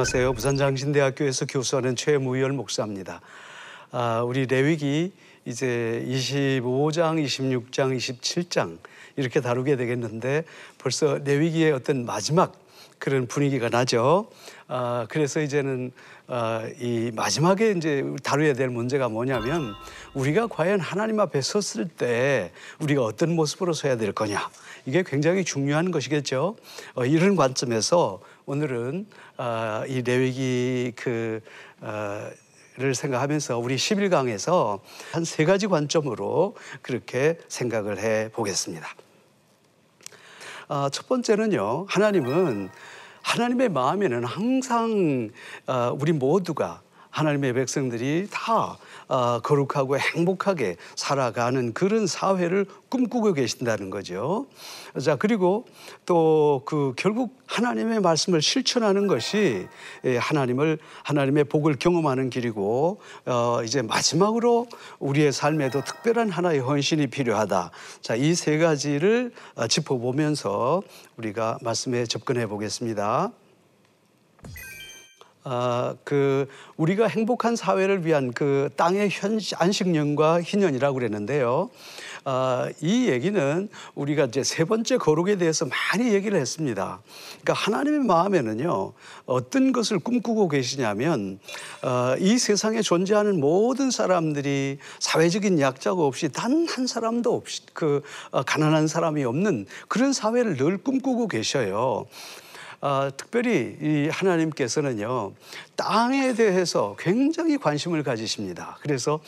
안녕하세요. 부산장신대학교에서 교수하는 최무열 목사입니다. 아, 우리 레위기 이제 25장, 26장, 27장 이렇게 다루게 되겠는데 벌써 레위기의 어떤 마지막 그런 분위기가 나죠. 아, 그래서 이제는 아, 이 마지막에 이제 다루어야 될 문제가 뭐냐면 우리가 과연 하나님 앞에 섰을 때 우리가 어떤 모습으로 서야 될 거냐. 이게 굉장히 중요한 것이겠죠. 어, 이런 관점에서 오늘은 어, 이 레위기 그 어, 를 생각하면서 우리 11강에서 한 세 가지 관점으로 그렇게 생각을 해 보겠습니다. 어, 첫 번째는요, 하나님은 하나님의 마음에는 항상 어, 우리 모두가 하나님의 백성들이 다 어, 거룩하고 행복하게 살아가는 그런 사회를 꿈꾸고 계신다는 거죠. 자, 그리고 또 그 결국 하나님의 말씀을 실천하는 것이 예, 하나님을, 하나님의 복을 경험하는 길이고, 어, 이제 마지막으로 우리의 삶에도 특별한 하나의 헌신이 필요하다. 자, 이 세 가지를 어, 짚어보면서 우리가 말씀에 접근해 보겠습니다. 아, 그 우리가 행복한 사회를 위한 그 땅의 현 안식년과 희년이라고 그랬는데요. 아, 이 얘기는 우리가 이제 세 번째 거룩에 대해서 많이 얘기를 했습니다. 그러니까 하나님의 마음에는요 어떤 것을 꿈꾸고 계시냐면 어, 이 세상에 존재하는 모든 사람들이 사회적인 약자가 없이 단 한 사람도 없이 그 어, 가난한 사람이 없는 그런 사회를 늘 꿈꾸고 계셔요. 아, 특별히 이 하나님께서는요 땅에 대해서 굉장히 관심을 가지십니다. 그래서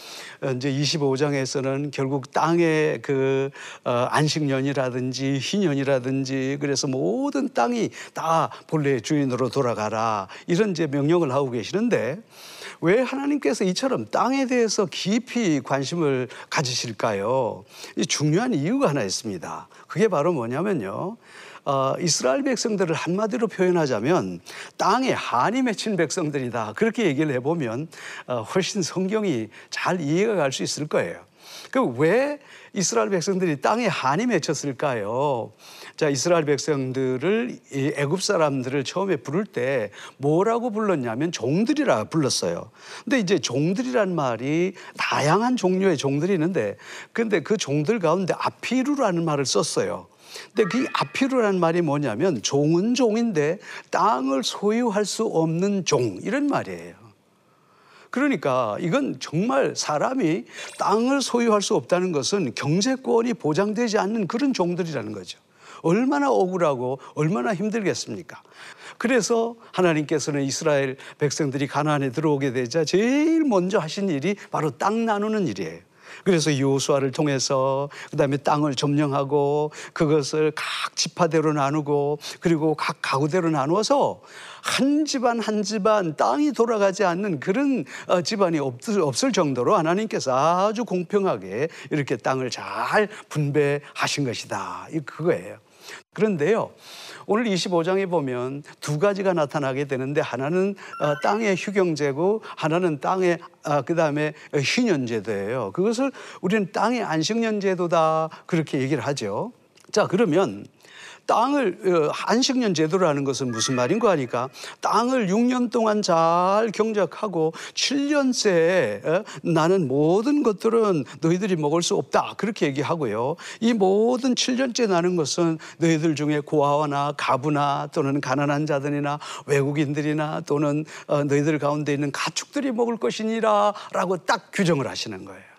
이제 25장에서는 결국 땅의 그 어, 안식년이라든지 희년이라든지 그래서 모든 땅이 다 본래의 주인으로 돌아가라 이런 이제 명령을 하고 계시는데 왜 하나님께서 이처럼 땅에 대해서 깊이 관심을 가지실까요? 중요한 이유가 하나 있습니다. 그게 바로 뭐냐면요. 어, 이스라엘 백성들을 한마디로 표현하자면 땅에 한이 맺힌 백성들이다. 그렇게 얘기를 해보면 어, 훨씬 성경이 잘 이해가 갈 수 있을 거예요. 그왜 이스라엘 백성들이 땅에 한이 맺혔을까요? 자, 이스라엘 백성들을 이 애굽 사람들을 처음에 부를 때 뭐라고 불렀냐면 종들이라 불렀어요. 근데 이제 종들이란 말이 다양한 종류의 종들이 있는데 근데 그 종들 가운데 아피루라는 말을 썼어요. 근데 그 아피루라는 말이 뭐냐면 종은 종인데 땅을 소유할 수 없는 종 이런 말이에요. 그러니까 이건 정말 사람이 땅을 소유할 수 없다는 것은 경제권이 보장되지 않는 그런 종들이라는 거죠. 얼마나 억울하고 얼마나 힘들겠습니까? 그래서 하나님께서는 이스라엘 백성들이 가나안에 들어오게 되자 제일 먼저 하신 일이 바로 땅 나누는 일이에요. 그래서 요수아를 통해서 그다음에 땅을 점령하고 그것을 각 지파대로 나누고 그리고 각 가구대로 나누어서 한 집안 한 집안 땅이 돌아가지 않는 그런 어, 집안이 없을 정도로 하나님께서 아주 공평하게 이렇게 땅을 잘 분배하신 것이다. 이 그거예요. 그런데요. 오늘 25장에 보면 두 가지가 나타나게 되는데 하나는 어, 땅의 휴경제고 하나는 땅의 아, 그다음에 휴년제도예요. 그것을 우리는 땅의 안식년제도다 그렇게 얘기를 하죠. 자, 그러면 땅을 어, 안식년 제도라는 것은 무슨 말인가 하니까 땅을 6년 동안 잘 경작하고 7년째에 어, 나는 모든 것들은 너희들이 먹을 수 없다 그렇게 얘기하고요. 이 모든 7년째 나는 것은 너희들 중에 고아와나 가부나 또는 가난한 자들이나 외국인들이나 또는 어, 너희들 가운데 있는 가축들이 먹을 것이니라라고 딱 규정을 하시는 거예요.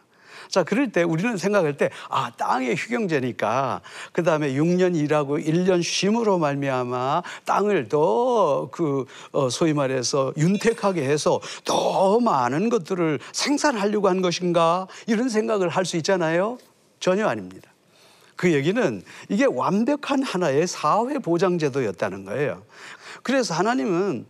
자, 그럴 때 우리는 생각할 때, 아, 땅의 휴경제니까, 그 다음에 6년 일하고 1년 쉼으로 말미암아 땅을 더 그, 어, 소위 말해서 윤택하게 해서 더 많은 것들을 생산하려고 한 것인가? 이런 생각을 할 수 있잖아요. 전혀 아닙니다. 그 얘기는 이게 완벽한 하나의 사회 보장제도였다는 거예요. 그래서 하나님은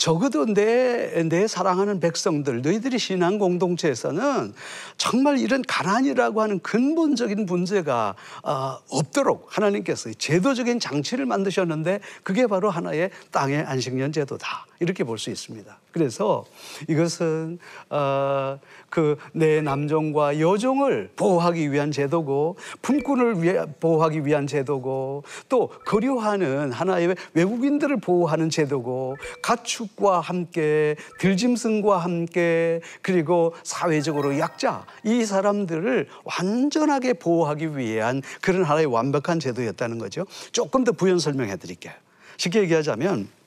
적어도 내, 내 사랑하는 백성들, 너희들이 신앙 공동체에서는 정말 이런 가난이라고 하는 근본적인 문제가 어, 없도록 하나님께서 제도적인 장치를 만드셨는데 그게 바로 하나의 땅의 안식년 제도다. 이렇게 볼 수 있습니다. 그래서 이것은 어, 그내 남종과 여종을 보호하기 위한 제도고 품꾼을 위해 보호하기 위한 제도고 또 거류하는 하나의 외국인들을 보호하는 제도고 가축과 함께 들짐승과 함께 그리고 사회적으로 약자 이 사람들을 완전하게 보호하기 위한 그런 하나의 완벽한 제도였다는 거죠. 조금 더 부연 설명해 드릴게요. 쉽게 얘기하자면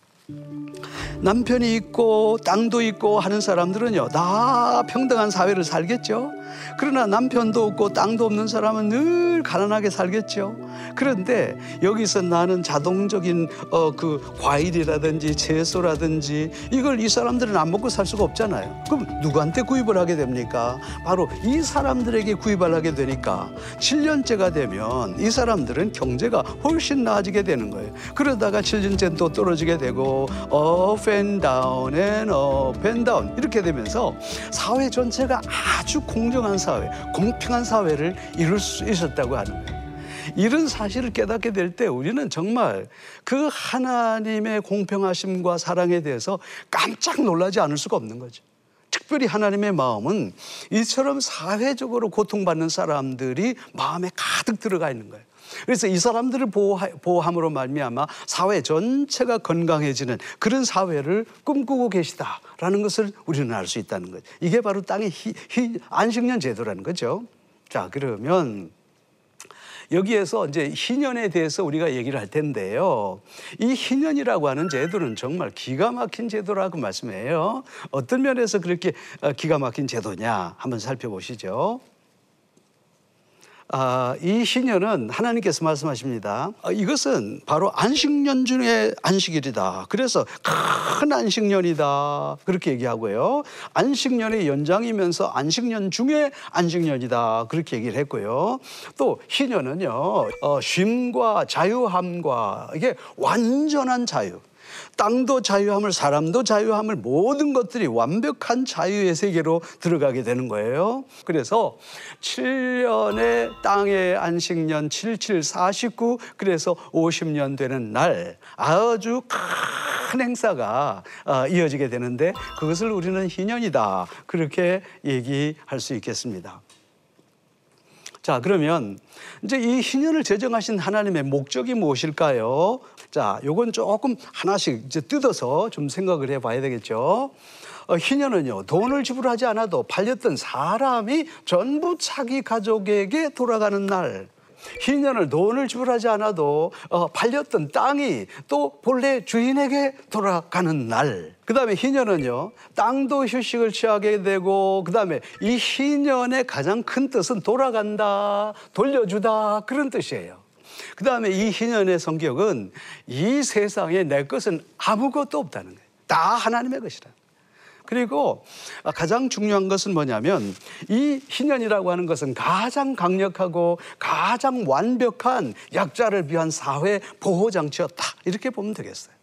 남편이 있고 땅도 있고 하는 사람들은요 다 평등한 사회를 살겠죠. 그러나 남편도 없고 땅도 없는 사람은 늘 가난하게 살겠죠. 그런데 여기서 나는 자동적인 어, 그 과일이라든지 채소라든지 이걸 이 사람들은 안 먹고 살 수가 없잖아요. 그럼 누구한테 구입을 하게 됩니까? 바로 이 사람들에게 구입을 하게 되니까 7년째가 되면 이 사람들은 경제가 훨씬 나아지게 되는 거예요. 그러다가 7년째 또 떨어지게 되고 up and down and up and down 이렇게 되면서 사회 전체가 아주 공정 한 사회, 공평한 사회를 이룰 수 있었다고 하는 거예요. 이런 사실을 깨닫게 될 때 우리는 정말 그 하나님의 공평하심과 사랑에 대해서 깜짝 놀라지 않을 수가 없는 거죠. 특별히 하나님의 마음은 이처럼 사회적으로 고통받는 사람들이 마음에 가득 들어가 있는 거예요. 그래서 이 사람들을 보호함으로 말미암아 사회 전체가 건강해지는 그런 사회를 꿈꾸고 계시다라는 것을 우리는 알 수 있다는 거죠. 이게 바로 땅의 희, 희, 안식년 제도라는 거죠. 자, 그러면 여기에서 이제 희년에 대해서 우리가 얘기를 할 텐데요. 이 희년이라고 하는 제도는 정말 기가 막힌 제도라고 말씀해요. 어떤 면에서 그렇게 어, 기가 막힌 제도냐 한번 살펴보시죠. 아, 이 신년은 하나님께서 말씀하십니다. 아, 이것은 바로 안식년 중에 안식일이다. 그래서 큰 안식년이다. 그렇게 얘기하고요. 안식년의 연장이면서 안식년 중에 안식년이다. 그렇게 얘기를 했고요. 또 희년은요, 어, 쉼과 자유함과 이게 완전한 자유. 땅도 자유함을 사람도 자유함을 모든 것들이 완벽한 자유의 세계로 들어가게 되는 거예요. 그래서 7년의 땅의 안식년 77, 49 그래서 50년 되는 날 아주 큰 행사가 어, 이어지게 되는데 그것을 우리는 희년이다. 그렇게 얘기할 수 있겠습니다. 자, 그러면 이제 이 희년을 제정하신 하나님의 목적이 무엇일까요? 자, 요건 조금 하나씩 이제 뜯어서 좀 생각을 해 봐야 되겠죠. 어, 희년은요, 돈을 지불하지 않아도 팔렸던 사람이 전부 자기 가족에게 돌아가는 날. 희년을 돈을 지불하지 않아도 어, 팔렸던 땅이 또 본래 주인에게 돌아가는 날. 그 다음에 희년은요, 땅도 휴식을 취하게 되고, 그 다음에 이 희년의 가장 큰 뜻은 돌아간다, 돌려주다, 그런 뜻이에요. 그 다음에 이 희년의 성격은 이 세상에 내 것은 아무것도 없다는 거예요. 다 하나님의 것이라. 그리고 가장 중요한 것은 뭐냐면 이 희년이라고 하는 것은 가장 강력하고 가장 완벽한 약자를 위한 사회 보호 장치였다. 이렇게 보면 되겠어요.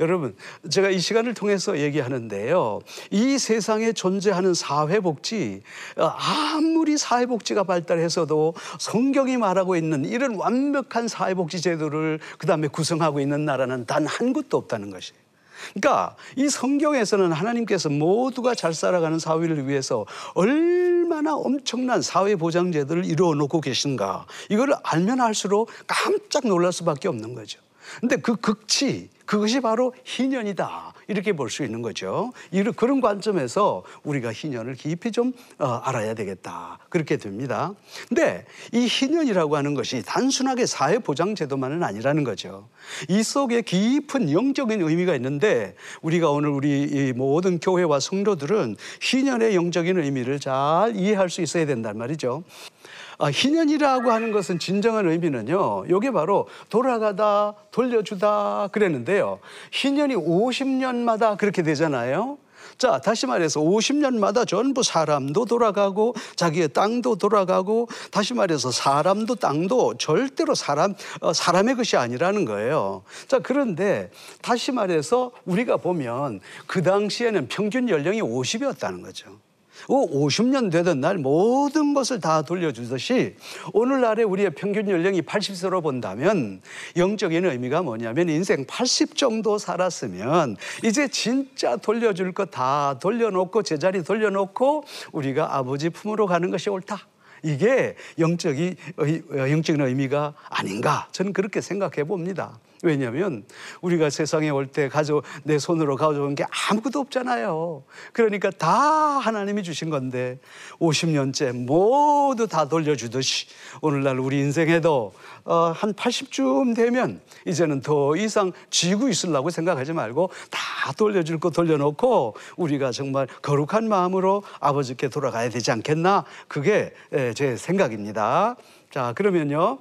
여러분, 제가 이 시간을 통해서 얘기하는데요. 이 세상에 존재하는 사회복지, 아무리 사회복지가 발달해서도 성경이 말하고 있는 이런 완벽한 사회복지 제도를 그 다음에 구성하고 있는 나라는 단 한 곳도 없다는 것이에요. 그러니까 이 성경에서는 하나님께서 모두가 잘 살아가는 사회를 위해서 얼마나 엄청난 사회 보장 제도를 이루어 놓고 계신가 이거를 알면 알수록 깜짝 놀랄 수밖에 없는 거죠. 근데 그 극치 그것이 바로 희년이다. 이렇게 볼 수 있는 거죠. 그런 관점에서 우리가 희년을 깊이 좀 어, 알아야 되겠다. 그렇게 됩니다. 근데 이 희년이라고 하는 것이 단순하게 사회 보장 제도만은 아니라는 거죠. 이 속에 깊은 영적인 의미가 있는데 우리가 오늘 우리 모든 교회와 성도들은 희년의 영적인 의미를 잘 이해할 수 있어야 된단 말이죠. 아, 희년이라고 하는 것은 진정한 의미는요. 이게 바로 돌아가다 돌려주다 그랬는데요. 희년이 50년마다 그렇게 되잖아요. 자, 다시 말해서 50년마다 전부 사람도 돌아가고 자기의 땅도 돌아가고 다시 말해서 사람도 땅도 절대로 사람 어, 사람의 것이 아니라는 거예요. 자, 그런데 다시 말해서 우리가 보면 그 당시에는 평균 연령이 50이었다는 거죠. 오 50년 되던 날 모든 것을 다 돌려주듯이 오늘날에 우리의 평균 연령이 80세로 본다면 영적인 의미가 뭐냐면 인생 80 정도 살았으면 이제 진짜 돌려줄 것 다 돌려놓고 제자리 돌려놓고 우리가 아버지 품으로 가는 것이 옳다. 이게 영적이, 영적인 의미가 아닌가 저는 그렇게 생각해 봅니다. 왜냐하면 우리가 세상에 올 때 가져 내 손으로 가져온 게 아무것도 없잖아요. 그러니까 다 하나님이 주신 건데 50년째 모두 다 돌려주듯이 오늘날 우리 인생에도 어, 한 80쯤 되면 이제는 더 이상 지고 있으려고 생각하지 말고 다 돌려줄 거 돌려놓고 우리가 정말 거룩한 마음으로 아버지께 돌아가야 되지 않겠나? 그게 제 생각입니다. 자, 그러면요.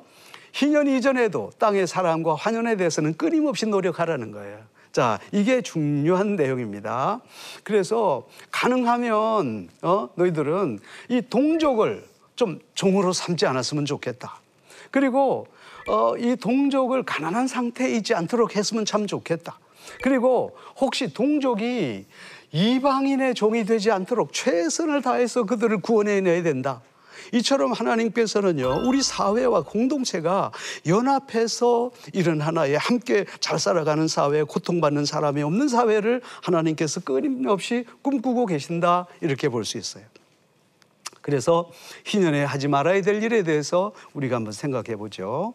희년 이전에도 땅의 사랑과 환연에 대해서는 끊임없이 노력하라는 거예요. 자, 이게 중요한 내용입니다. 그래서 가능하면 어, 너희들은 이 동족을 좀 종으로 삼지 않았으면 좋겠다. 그리고 어, 이 동족을 가난한 상태에 있지 않도록 했으면 참 좋겠다. 그리고 혹시 동족이 이방인의 종이 되지 않도록 최선을 다해서 그들을 구원해내야 된다. 이처럼 하나님께서는요, 우리 사회와 공동체가 연합해서 이런 하나의 함께 잘 살아가는 사회, 고통받는 사람이 없는 사회를 하나님께서 끊임없이 꿈꾸고 계신다. 이렇게 볼 수 있어요. 그래서 희년에 하지 말아야 될 일에 대해서 우리가 한번 생각해 보죠.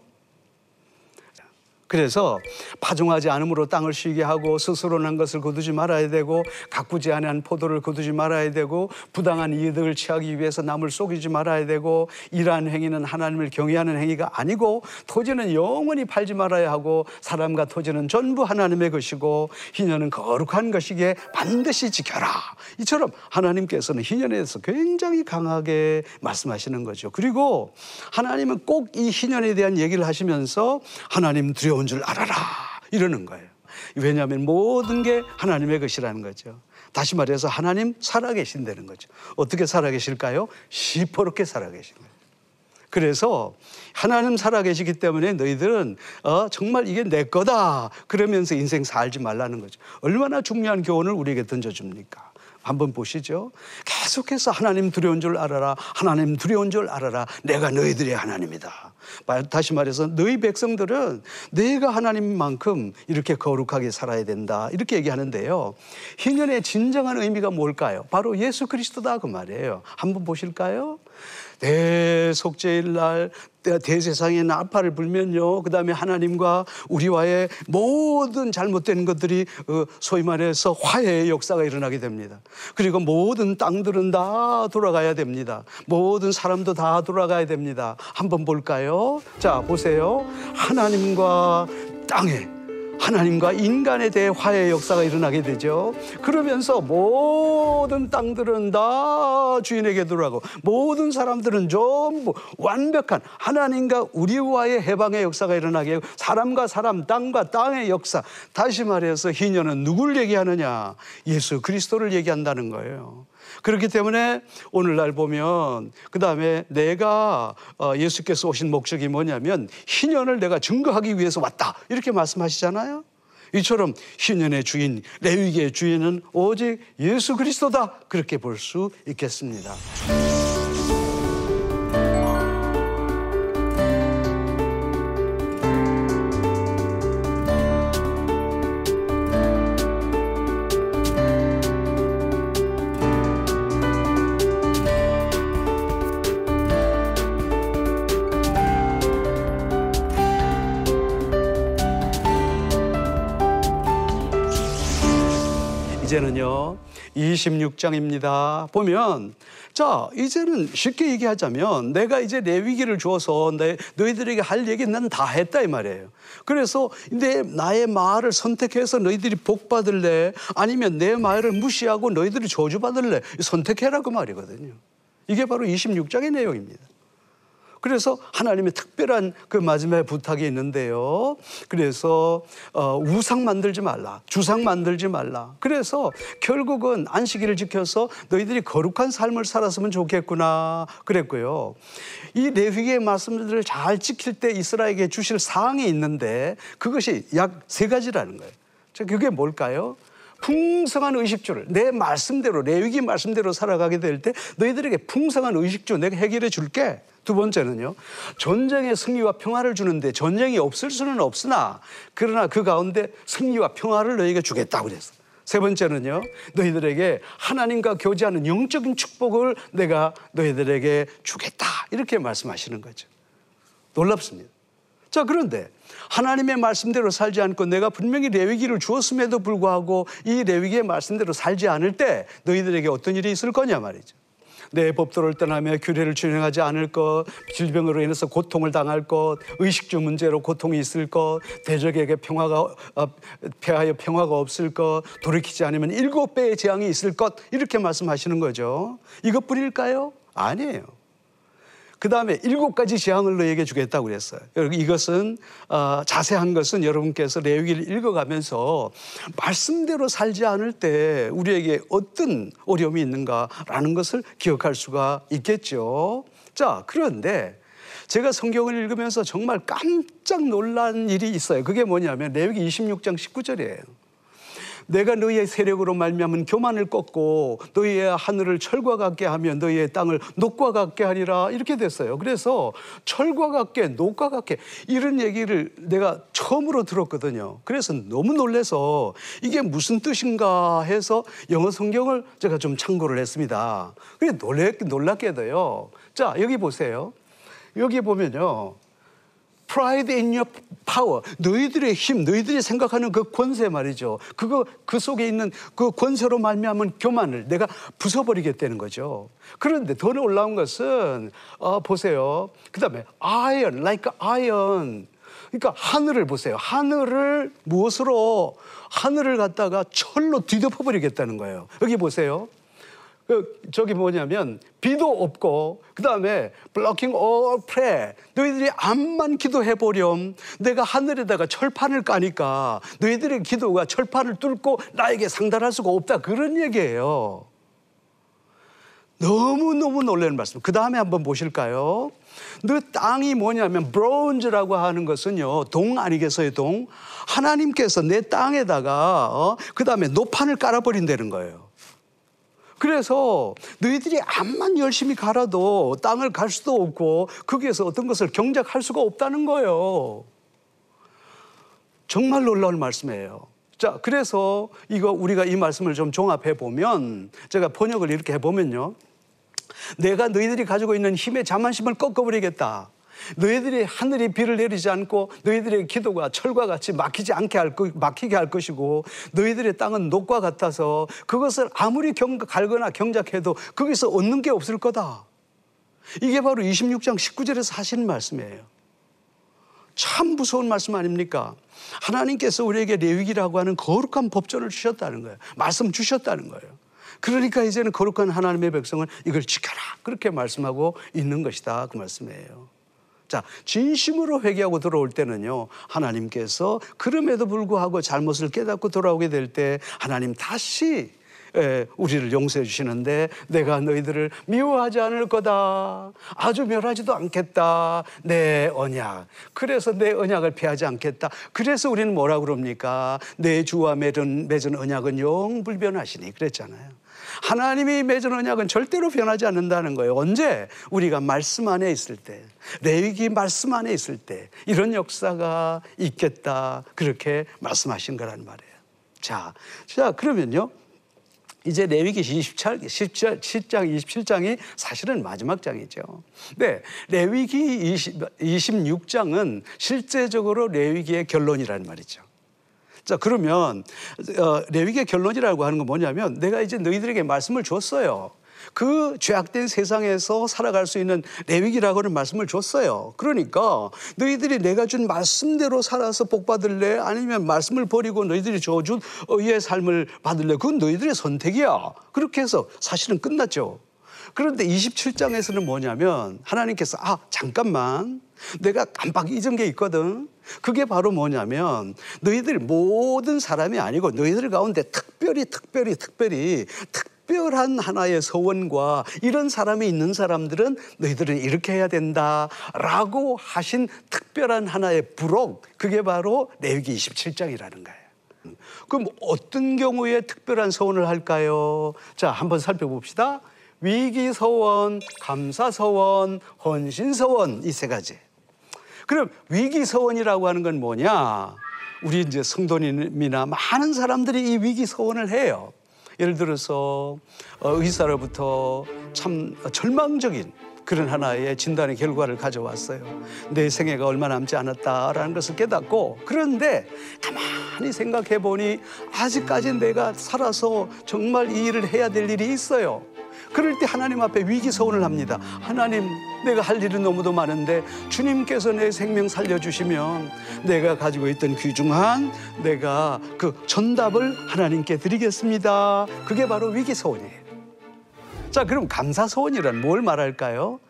그래서 파종하지 않음으로 땅을 쉬게 하고 스스로 난 것을 거두지 말아야 되고 가꾸지 않은 포도를 거두지 말아야 되고 부당한 이득을 취하기 위해서 남을 속이지 말아야 되고 이러한 행위는 하나님을 경외하는 행위가 아니고 토지는 영원히 팔지 말아야 하고 사람과 토지는 전부 하나님의 것이고 희년은 거룩한 것이기에 반드시 지켜라. 이처럼 하나님께서는 희년에 대해서 굉장히 강하게 말씀하시는 거죠. 그리고 하나님은 꼭 이 희년에 대한 얘기를 하시면서 하나님 두려 워 어려운 줄 알아라. 이러는 거예요. 왜냐하면 모든 게 하나님의 것이라는 거죠. 다시 말해서 하나님 살아계신다는 거죠. 어떻게 살아계실까요? 시퍼렇게 살아계신 거예요. 그래서 하나님 살아계시기 때문에 너희들은 어, 정말 이게 내 거다 그러면서 인생 살지 말라는 거죠. 얼마나 중요한 교훈을 우리에게 던져줍니까? 한번 보시죠. 계속해서 하나님 두려운 줄 알아라. 하나님 두려운 줄 알아라. 내가 너희들의 하나님이다. 다시 말해서 너희 백성들은 내가 하나님만큼 이렇게 거룩하게 살아야 된다. 이렇게 얘기하는데요. 희년의 진정한 의미가 뭘까요? 바로 예수 그리스도다 그 말이에요. 한번 보실까요? 대속죄일 날 대세상에 나팔을 불면요. 그 다음에 하나님과 우리와의 모든 잘못된 것들이 어, 소위 말해서 화해의 역사가 일어나게 됩니다. 그리고 모든 땅들은 다 돌아가야 됩니다. 모든 사람도 다 돌아가야 됩니다. 한번 볼까요? 자, 보세요. 하나님과 땅에 하나님과 인간에 대해 화해 역사가 일어나게 되죠. 그러면서 모든 땅들은 다 주인에게 들어가고 모든 사람들은 전부 완벽한 하나님과 우리와의 해방의 역사가 일어나게 하고 사람과 사람, 땅과 땅의 역사. 다시 말해서 희년은 누굴 얘기하느냐? 예수 그리스도를 얘기한다는 거예요. 그렇기 때문에 오늘날 보면 그 다음에 내가 어, 예수께서 오신 목적이 뭐냐면 희년을 내가 증거하기 위해서 왔다 이렇게 말씀하시잖아요. 이처럼 희년의 주인 레위기의 주인은 오직 예수 그리스도다 그렇게 볼 수 있겠습니다. 26장입니다. 보면, 자, 이제는 쉽게 얘기하자면 내가 이제 내 위기를 주어서 내, 너희들에게 할 얘기 난다 했다 이 말이에요. 그래서 내, 나의 말을 선택해서 너희들이 복 받을래? 아니면 내 말을 무시하고 너희들이 저주 받을래? 선택해라 그 말이거든요. 이게 바로 26장의 내용입니다. 그래서 하나님의 특별한 그 마지막에 부탁이 있는데요. 그래서 어, 우상 만들지 말라. 주상 만들지 말라. 그래서 결국은 안식일을 지켜서 너희들이 거룩한 삶을 살았으면 좋겠구나. 그랬고요. 이 레위기의 말씀들을 잘 지킬 때 이스라엘에게 주실 사항이 있는데 그것이 약 세 가지라는 거예요. 그게 뭘까요? 풍성한 의식주를 내 말씀대로 레위기 말씀대로 살아가게 될 때 너희들에게 풍성한 의식주 내가 해결해 줄게. 두 번째는요. 전쟁의 승리와 평화를 주는데 전쟁이 없을 수는 없으나 그러나 그 가운데 승리와 평화를 너희에게 주겠다고 그랬어. 세 번째는요. 너희들에게 하나님과 교제하는 영적인 축복을 내가 너희들에게 주겠다. 이렇게 말씀하시는 거죠. 놀랍습니다. 자, 그런데 하나님의 말씀대로 살지 않고 내가 분명히 레위기를 주었음에도 불구하고 이 레위기의 말씀대로 살지 않을 때 너희들에게 어떤 일이 있을 거냐 말이죠. 내 법도를 떠나며 규례를 준행하지 않을 것, 질병으로 인해서 고통을 당할 것, 의식주 문제로 고통이 있을 것, 대적에게 평화가 어, 패하여 평화가 없을 것, 돌이키지 않으면 일곱 배의 재앙이 있을 것 이렇게 말씀하시는 거죠. 이것뿐일까요? 아니에요. 그 다음에 일곱 가지 재앙을 너에게 주겠다고 그랬어요. 이것은 어, 자세한 것은 여러분께서 레위기를 읽어가면서 말씀대로 살지 않을 때 우리에게 어떤 어려움이 있는가라는 것을 기억할 수가 있겠죠. 자, 그런데 제가 성경을 읽으면서 정말 깜짝 놀란 일이 있어요. 그게 뭐냐면 레위기 26장 19절이에요. 내가 너희의 세력으로 말미암은 교만을 꺾고 너희의 하늘을 철과 같게 하며 너희의 땅을 녹과 같게 하리라 이렇게 됐어요. 그래서 철과 같게 녹과 같게 이런 얘기를 내가 처음으로 들었거든요. 그래서 너무 놀래서 이게 무슨 뜻인가 해서 영어 성경을 제가 좀 참고를 했습니다. 그래 놀래 놀랍게도요. 자 여기 보세요. 여기 보면요. Pride in your power. 너희들의 힘, 너희들이 생각하는 그 권세 말이죠. 그거 그 속에 있는 그 권세로 말미암은 교만을 내가 부숴버리겠다는 거죠. 그런데 더 놀라운 것은 어, 보세요. 그다음에 iron, like iron. 그러니까 하늘을 보세요. 하늘을 무엇으로 하늘을 갖다가 철로 뒤덮어 버리겠다는 거예요. 여기 보세요. 그 저기 뭐냐면 비도 없고 그 다음에 blocking all prayer 너희들이 암만 기도해 보렴 내가 하늘에다가 철판을 까니까 너희들의 기도가 철판을 뚫고 나에게 상달할 수가 없다 그런 얘기예요. 너무너무 놀라는 말씀. 그 다음에 한번 보실까요? 너 땅이 뭐냐면 브론즈라고 하는 것은요 동 아니겠어요 동 하나님께서 내 땅에다가 어? 그 다음에 노판을 깔아 버린다는 거예요. 그래서 너희들이 암만 열심히 갈아도 땅을 갈 수도 없고 거기에서 어떤 것을 경작할 수가 없다는 거예요. 정말 놀라운 말씀이에요. 자, 그래서 이거 우리가 이 말씀을 좀 종합해 보면 제가 번역을 이렇게 해 보면요. 내가 너희들이 가지고 있는 힘의 자만심을 꺾어버리겠다. 너희들이 하늘이 비를 내리지 않고 너희들의 기도가 철과 같이 막히지 않게 할 것, 막히게 할 것이고 너희들의 땅은 녹과 같아서 그것을 아무리 경, 갈거나 경작해도 거기서 얻는 게 없을 거다. 이게 바로 26장 19절에서 하시는 말씀이에요. 참 무서운 말씀 아닙니까? 하나님께서 우리에게 레위기라고 하는 거룩한 법전을 주셨다는 거예요. 말씀 주셨다는 거예요. 그러니까 이제는 거룩한 하나님의 백성은 이걸 지켜라. 그렇게 말씀하고 있는 것이다. 그 말씀이에요. 자, 진심으로 회개하고 돌아올 때는요, 하나님께서 그럼에도 불구하고 잘못을 깨닫고 돌아오게 될 때 하나님 다시 에, 우리를 용서해 주시는데 내가 너희들을 미워하지 않을 거다. 아주 멸하지도 않겠다. 내 언약. 그래서 내 언약을 피하지 않겠다. 그래서 우리는 뭐라 그럽니까? 내 주와 맺은, 맺은 언약은 영 불변하시니 그랬잖아요. 하나님이 맺은 언약은 절대로 변하지 않는다는 거예요. 언제? 우리가 말씀 안에 있을 때, 레위기 말씀 안에 있을 때 이런 역사가 있겠다. 그렇게 말씀하신 거란 말이에요. 자, 자 그러면요. 이제 레위기 27, 17, 10장, 27장이 사실은 마지막 장이죠. 네, 레위기 20, 26장은 실제적으로 레위기의 결론이란 말이죠. 자, 그러면 어, 레위기의 결론이라고 하는 건 뭐냐면 내가 이제 너희들에게 말씀을 줬어요. 그 죄악된 세상에서 살아갈 수 있는 레위기라고 하는 말씀을 줬어요. 그러니까 너희들이 내가 준 말씀대로 살아서 복 받을래? 아니면 말씀을 버리고 너희들이 저준 의의 삶을 받을래? 그건 너희들의 선택이야. 그렇게 해서 사실은 끝났죠. 그런데 27장에서는 뭐냐면 하나님께서 아, 잠깐만. 내가 깜빡 잊은 게 있거든. 그게 바로 뭐냐면 너희들 모든 사람이 아니고 너희들 가운데 특별히 특별히 특별히 특별한 하나의 서원과 이런 사람이 있는 사람들은 너희들은 이렇게 해야 된다라고 하신 특별한 하나의 부록 그게 바로 레위기 27장이라는 거예요. 그럼 어떤 경우에 특별한 서원을 할까요? 자, 한번 살펴봅시다. 위기 서원, 감사 서원, 헌신 서원 이 세 가지. 그럼 위기 서원이라고 하는 건 뭐냐? 우리 이제 성도님이나 많은 사람들이 이 위기 서원을 해요. 예를 들어서 어, 의사로부터 참 절망적인 그런 하나의 진단의 결과를 가져왔어요. 내 생애가 얼마 남지 않았다라는 것을 깨닫고 그런데 가만히 생각해 보니 아직까지 내가 살아서 정말 이 일을 해야 될 일이 있어요. 그럴 때 하나님 앞에 위기 서원을 합니다. 하나님, 내가 할 일은 너무도 많은데 주님께서 내 생명 살려주시면 내가 가지고 있던 귀중한 내가 그 전답을 하나님께 드리겠습니다. 그게 바로 위기 서원이에요. 자, 그럼 감사 서원이란 뭘 말할까요?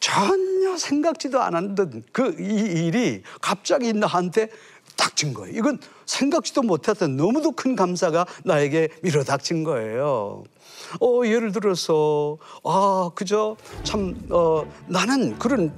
전혀 생각지도 않았던 그 이 일이 갑자기 나한테 닥친 거예요. 이건 생각지도 못했던 너무도 큰 감사가 나에게 밀어닥친 거예요. 어, 예를 들어서, 아, 그저 참, 어, 나는 그런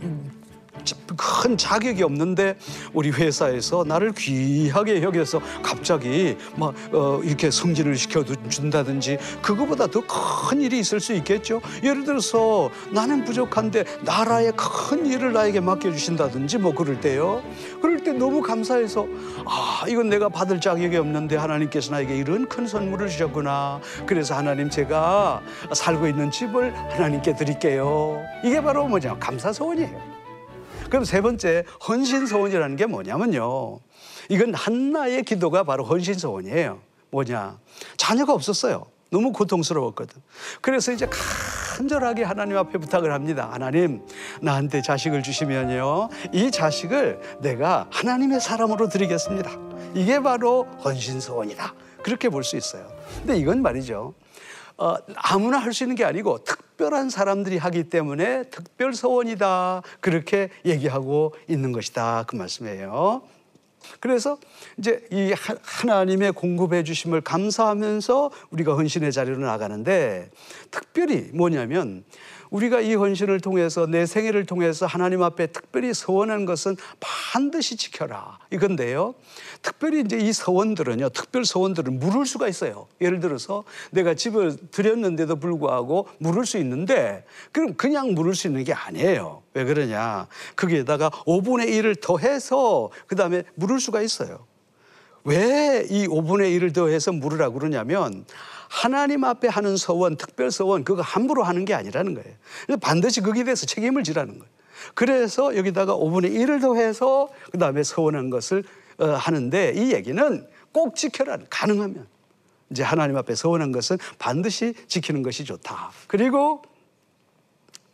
큰 자격이 없는데 우리 회사에서 나를 귀하게 여겨서 갑자기 막 어, 이렇게 승진을 시켜준다든지 그거보다 더 큰 일이 있을 수 있겠죠. 예를 들어서 나는 부족한데 나라의 큰 일을 나에게 맡겨주신다든지 뭐 그럴 때요. 그럴 때 너무 감사해서 아 이건 내가 받을 자격이 없는데 하나님께서 나에게 이런 큰 선물을 주셨구나. 그래서 하나님 제가 살고 있는 집을 하나님께 드릴게요. 이게 바로 뭐냐 감사 소원이에요. 그럼 세 번째 헌신소원이라는 게 뭐냐면요. 이건 한나의 기도가 바로 헌신소원이에요. 뭐냐. 자녀가 없었어요. 너무 고통스러웠거든. 그래서 이제 간절하게 하나님 앞에 부탁을 합니다. 하나님, 나한테 자식을 주시면요. 이 자식을 내가 하나님의 사람으로 드리겠습니다. 이게 바로 헌신소원이다. 그렇게 볼 수 있어요. 근데 이건 말이죠. 어, 아무나 할 수 있는 게 아니고 특별한 사람들이 하기 때문에 특별 서원이다. 그렇게 얘기하고 있는 것이다. 그 말씀이에요. 그래서 이제 이 하나님의 공급해 주심을 감사하면서 우리가 헌신의 자리로 나가는데 특별히 뭐냐면 우리가 이 헌신을 통해서 내 생애를 통해서 하나님 앞에 특별히 서원한 것은 반드시 지켜라 이건데요. 특별히 이제 이 서원들은요, 특별 서원들은 물을 수가 있어요. 예를 들어서 내가 집을 드렸는데도 불구하고 물을 수 있는데 그럼 그냥 물을 수 있는 게 아니에요. 왜 그러냐? 거기에다가 5분의 1을 더해서 그 다음에 물을 수가 있어요. 왜 이 5분의 1을 더해서 물으라고 그러냐면 하나님 앞에 하는 서원, 특별 서원, 그거 함부로 하는 게 아니라는 거예요. 반드시 거기에 대해서 책임을 지라는 거예요. 그래서 여기다가 5분의 1을 더해서 그 다음에 서원한 것을 어, 하는데 이 얘기는 꼭 지켜라. 가능하면. 이제 하나님 앞에 서원한 것은 반드시 지키는 것이 좋다. 그리고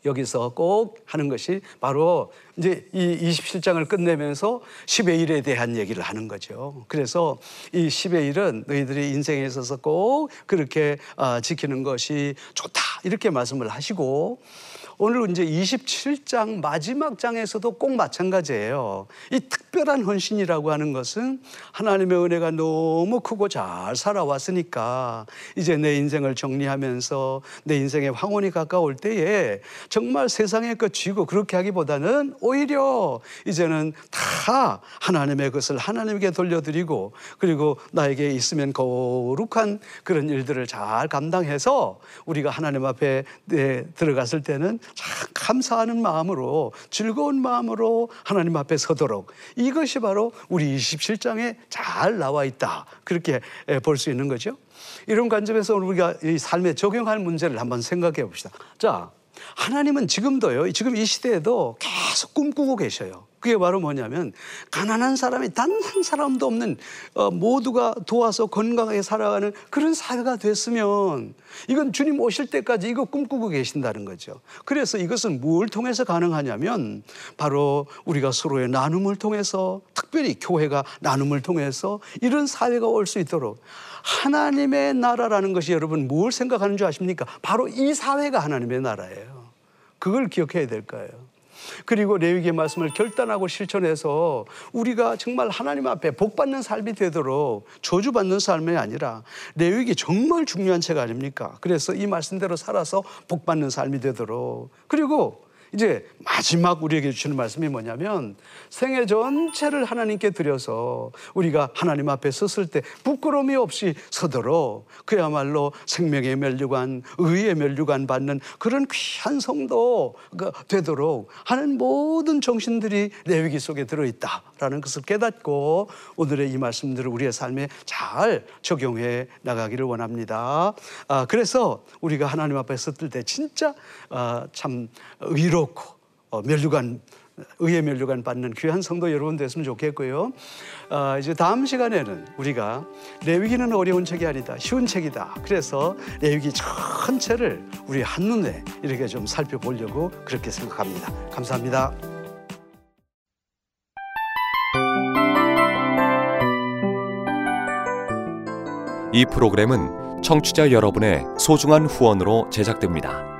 여기서 꼭 하는 것이 바로 이제 이 27장을 끝내면서 10의 1에 대한 얘기를 하는 거죠. 그래서 이 10의 1은 너희들이 인생에 있어서 꼭 그렇게 아, 지키는 것이 좋다. 이렇게 말씀을 하시고 오늘 이제 27장 마지막 장에서도 꼭 마찬가지예요. 이 특별한 헌신이라고 하는 것은 하나님의 은혜가 너무 크고 잘 살아왔으니까 이제 내 인생을 정리하면서 내 인생의 황혼이 가까울 때에 정말 세상의 끝이고 그렇게 하기보다는 오히려 이제는 다 하나님의 것을 하나님께 돌려드리고 그리고 나에게 있으면 거룩한 그런 일들을 잘 감당해서 우리가 하나님 앞에 네, 들어갔을 때는 참 감사하는 마음으로 즐거운 마음으로 하나님 앞에 서도록 이것이 바로 우리 27장에 잘 나와 있다. 그렇게 볼 수 있는 거죠. 이런 관점에서 우리가 이 삶에 적용할 문제를 한번 생각해 봅시다. 자, 하나님은 지금도요, 지금 이 시대에도 계속 꿈꾸고 계셔요. 그게 바로 뭐냐면 가난한 사람이 단 한 사람도 없는 어, 모두가 도와서 건강하게 살아가는 그런 사회가 됐으면 이건 주님 오실 때까지 이거 꿈꾸고 계신다는 거죠. 그래서 이것은 뭘 통해서 가능하냐면 바로 우리가 서로의 나눔을 통해서 특별히 교회가 나눔을 통해서 이런 사회가 올 수 있도록 하나님의 나라라는 것이 여러분 뭘 생각하는 줄 아십니까? 바로 이 사회가 하나님의 나라예요. 그걸 기억해야 될 거예요. 그리고 레위기의 말씀을 결단하고 실천해서 우리가 정말 하나님 앞에 복 받는 삶이 되도록 저주 받는 삶이 아니라 레위기 정말 중요한 책 아닙니까? 그래서 이 말씀대로 살아서 복 받는 삶이 되도록 그리고 이제 마지막 우리에게 주시는 말씀이 뭐냐면 생애 전체를 하나님께 드려서 우리가 하나님 앞에 섰을 때 부끄러움이 없이 서도록 그야말로 생명의 멸류관, 의의 멸류관 받는 그런 귀한 성도가 되도록 하는 모든 정신들이 레위기 속에 들어있다라는 것을 깨닫고 오늘의 이 말씀들을 우리의 삶에 잘 적용해 나가기를 원합니다. 아, 그래서 우리가 하나님 앞에 섰을 때 진짜 아, 참 의롭 고 어, 멸류관 의의 멸류관 받는 귀한 성도 여러분 됐으면 좋겠고요. 아, 이제 다음 시간에는 우리가 레위기는 어려운 책이 아니다, 쉬운 책이다. 그래서 레위기 전체를 우리 한눈에 이렇게 좀 살펴보려고 그렇게 생각합니다. 감사합니다. 이 프로그램은 청취자 여러분의 소중한 후원으로 제작됩니다.